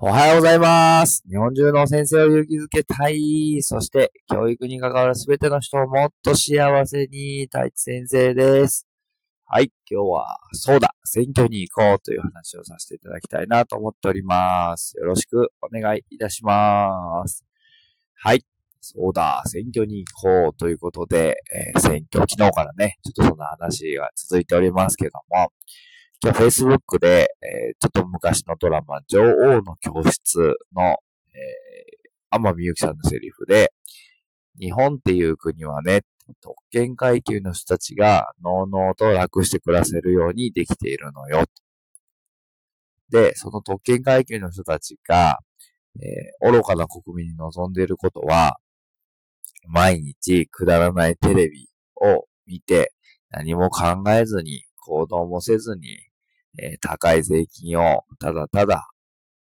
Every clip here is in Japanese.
おはようございます。日本中の先生を勇気づけたい。そして、教育に関わるすべての人をもっと幸せに、太一先生です。はい、今日は、そうだ、選挙に行こうという話をさせていただきたいなと思っております。よろしくお願いいたします。はい、そうだ、選挙に行こうということで、えー選挙、昨日からね、ちょっとそんな話が続いておりますけども、今日 Facebook で、えーちょっと昔のドラマ、女王の教室の、えー、天海祐希さんのセリフで、日本っていう国はね、特権階級の人たちが、のうのうと楽して暮らせるようにできているのよ。で、その特権階級の人たちが、えー愚かな国民に望んでいることは、毎日くだらないテレビを見て、何も考えずに、行動もせずに、えー高い税金をただただ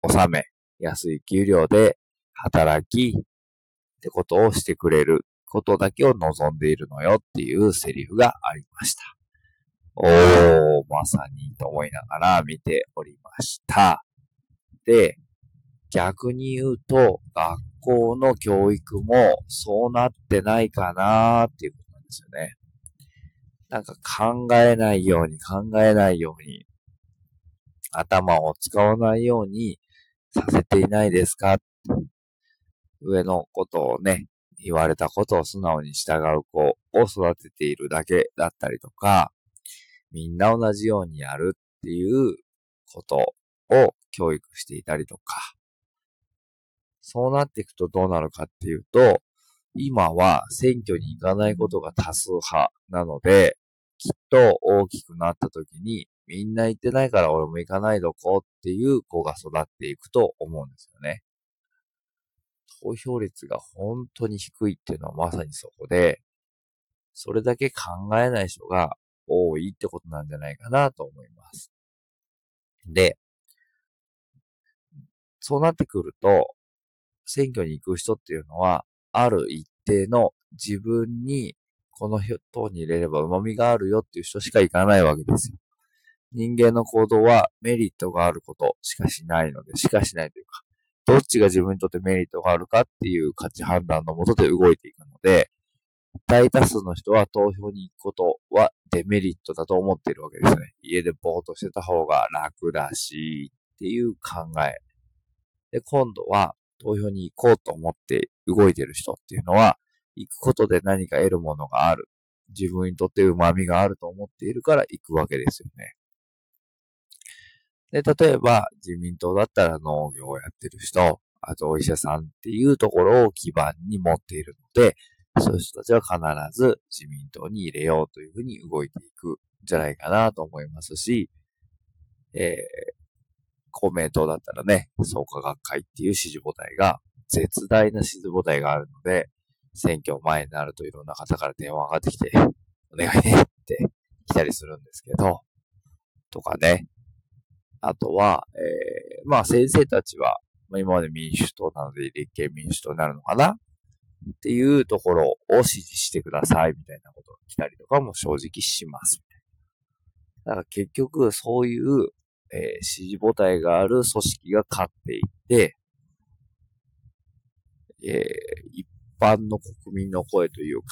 納め、安い給料で働き、ってことをしてくれることだけを望んでいるのよっていうセリフがありました。おー、まさにと思いながら見ておりました。で、逆に言うと、学校の教育もそうなってないかなーっていうことなんですよね。なんか考えないように考えないように、頭を使わないようにさせていないですか？上のことをね、言われたことを素直に従う子を育てているだけだったりとか、みんな同じようにやるっていうことを教育していたりとか、そうなっていくとどうなるかっていうと、今は選挙に行かないことが多数派なので、きっと大きくなった時に、みんな行ってないから俺も行かないどこっていう子が育っていくと思うんですよね。投票率が本当に低いっていうのはまさにそこで、それだけ考えない人が多いってことなんじゃないかなと思います。で、そうなってくると、選挙に行く人っていうのは、ある一定の自分にこの人に入れれば旨味があるよっていう人しか行かないわけですよ。人間の行動はメリットがあることしかしないので、しかしないというか、どっちが自分にとってメリットがあるかっていう価値判断のもとで動いていくので、大多数の人は投票に行くことはデメリットだと思っているわけですね。家でぼーっとしてた方が楽だし、っていう考え。で、今度は投票に行こうと思って動いてる人っていうのは、行くことで何か得るものがある。自分にとって旨味があると思っているから行くわけですよね。で、例えば自民党だったら農業をやってる人、あとお医者さんっていうところを基盤に持っているので、そういう人たちは必ず自民党に入れようというふうに動いていくんじゃないかなと思いますし、えー、公明党だったらね、創価学会っていう支持母体が、絶大な支持母体があるので、選挙前になるといろんな方から電話がかかってきて、お願いねって来たりするんですけど、とかね。あとは、えー、まあ先生たちは、まあ、今まで民主党なので立憲民主党になるのかな？っていうところを支持してくださいみたいなことが来たりとかも正直します。だから結局そういう、えー支持母体がある組織が勝っていって、えー一般の国民の声というか、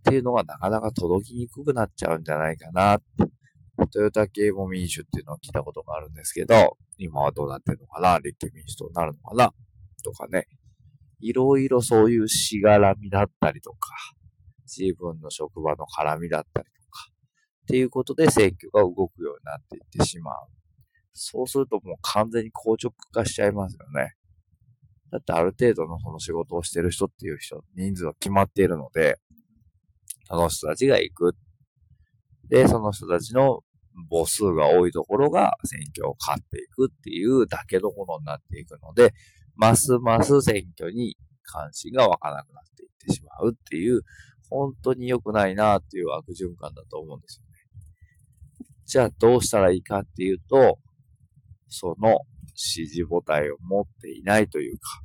っていうのがなかなか届きにくくなっちゃうんじゃないかなって。トヨタ系も民主っていうのを聞いたことがあるんですけど、今はどうなってるのかな？立憲民主党になるのかな？とかね。いろいろそういうしがらみだったりとか、自分の職場の絡みだったりとか、っていうことで選挙が動くようになっていってしまう。そうするともう完全に硬直化しちゃいますよね。だってある程度のその仕事をしてる人っていう人、人数は決まっているので、その人たちが行く。で、その人たちの母数が多いところが選挙を勝っていくっていうだけのものになっていくので、ますます選挙に関心が湧かなくなっていってしまうっていう、本当に良くないなっていう悪循環だと思うんですよね。じゃあどうしたらいいかっていうと、その支持母体を持っていないというか、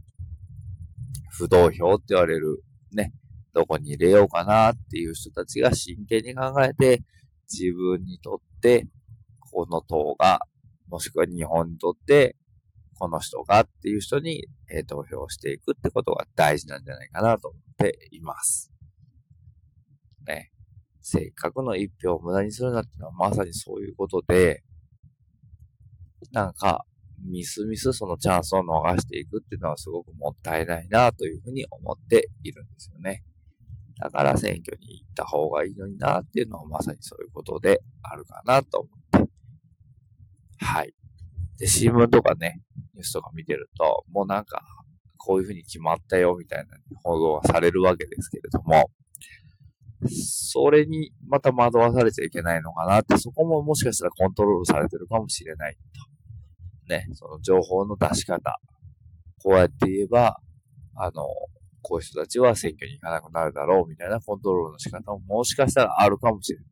不動票って言われるね、どこに入れようかなっていう人たちが真剣に考えて、自分にとって、この党が、もしくは日本にとって、この人がっていう人に、え、投票していくってことが大事なんじゃないかなと思っています。ね。せっかくの一票を無駄にするなっていうのはまさにそういうことで、なんか、ミスミスそのチャンスを逃していくっていうのはすごくもったいないなというふうに思っているんですよね。だから選挙に行った方がいいのになっていうのはまさにそういうことであるかなと思って。はい。で、新聞とかね、ニュースとか見てると、もうなんか、こういうふうに決まったよみたいな報道がされるわけですけれども、それにまた惑わされちゃいけないのかなって、そこももしかしたらコントロールされてるかもしれないと。ね、その情報の出し方。こうやって言えば、あの、こういう人たちは選挙に行かなくなるだろうみたいなコントロールの仕方ももしかしたらあるかもしれない。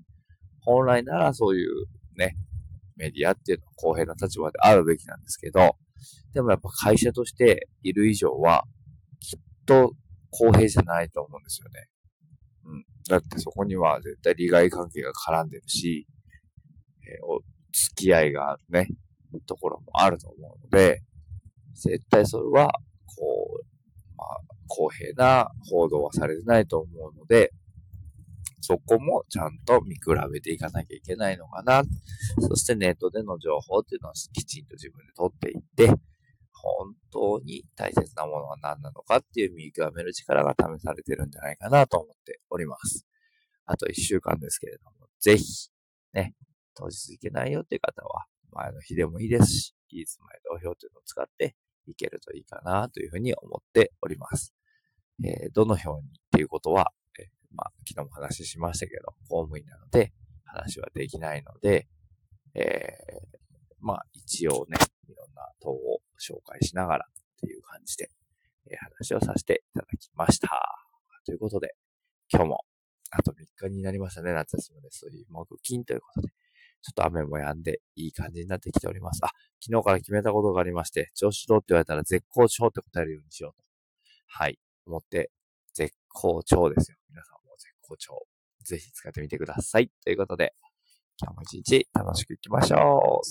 本来ならそういうね、メディアっていうのは公平な立場であるべきなんですけど、でもやっぱ会社としている以上は、きっと公平じゃないと思うんですよね。うん。だってそこには絶対利害関係が絡んでるし、えー、お付き合いがあるね、ところもあると思うので、絶対それは、公平な報道はされてないと思うので、そこもちゃんと見比べていかなきゃいけないのかな。そしてネットでの情報っていうのをきちんと自分で取っていって、本当に大切なものは何なのかっていう見極める力が試されてるんじゃないかなと思っております。あと一週間ですけれども、ぜひ、ね、当日行けないよっていう方は、前の日でもいいですし、期日前投票というのを使っていけるといいかなというふうに思っております。えー、どの票にっていうことは、えー、まあ、昨日も話しましたけど、公務員なので、話はできないので、えー、まあ、一応ね、いろんな党を紹介しながらっていう感じで、え、話をさせていただきました。ということで、今日も、あと3日になりましたね、夏休みです。木金ということで、ちょっと雨も止んでいい感じになってきております。あ、昨日から決めたことがありまして、調子どうって言われたら絶好調って答えるようにしようと。はい。思って、絶好調ですよ。皆さんも絶好調。ぜひ使ってみてください。ということで、今日も一日楽しくいきましょう。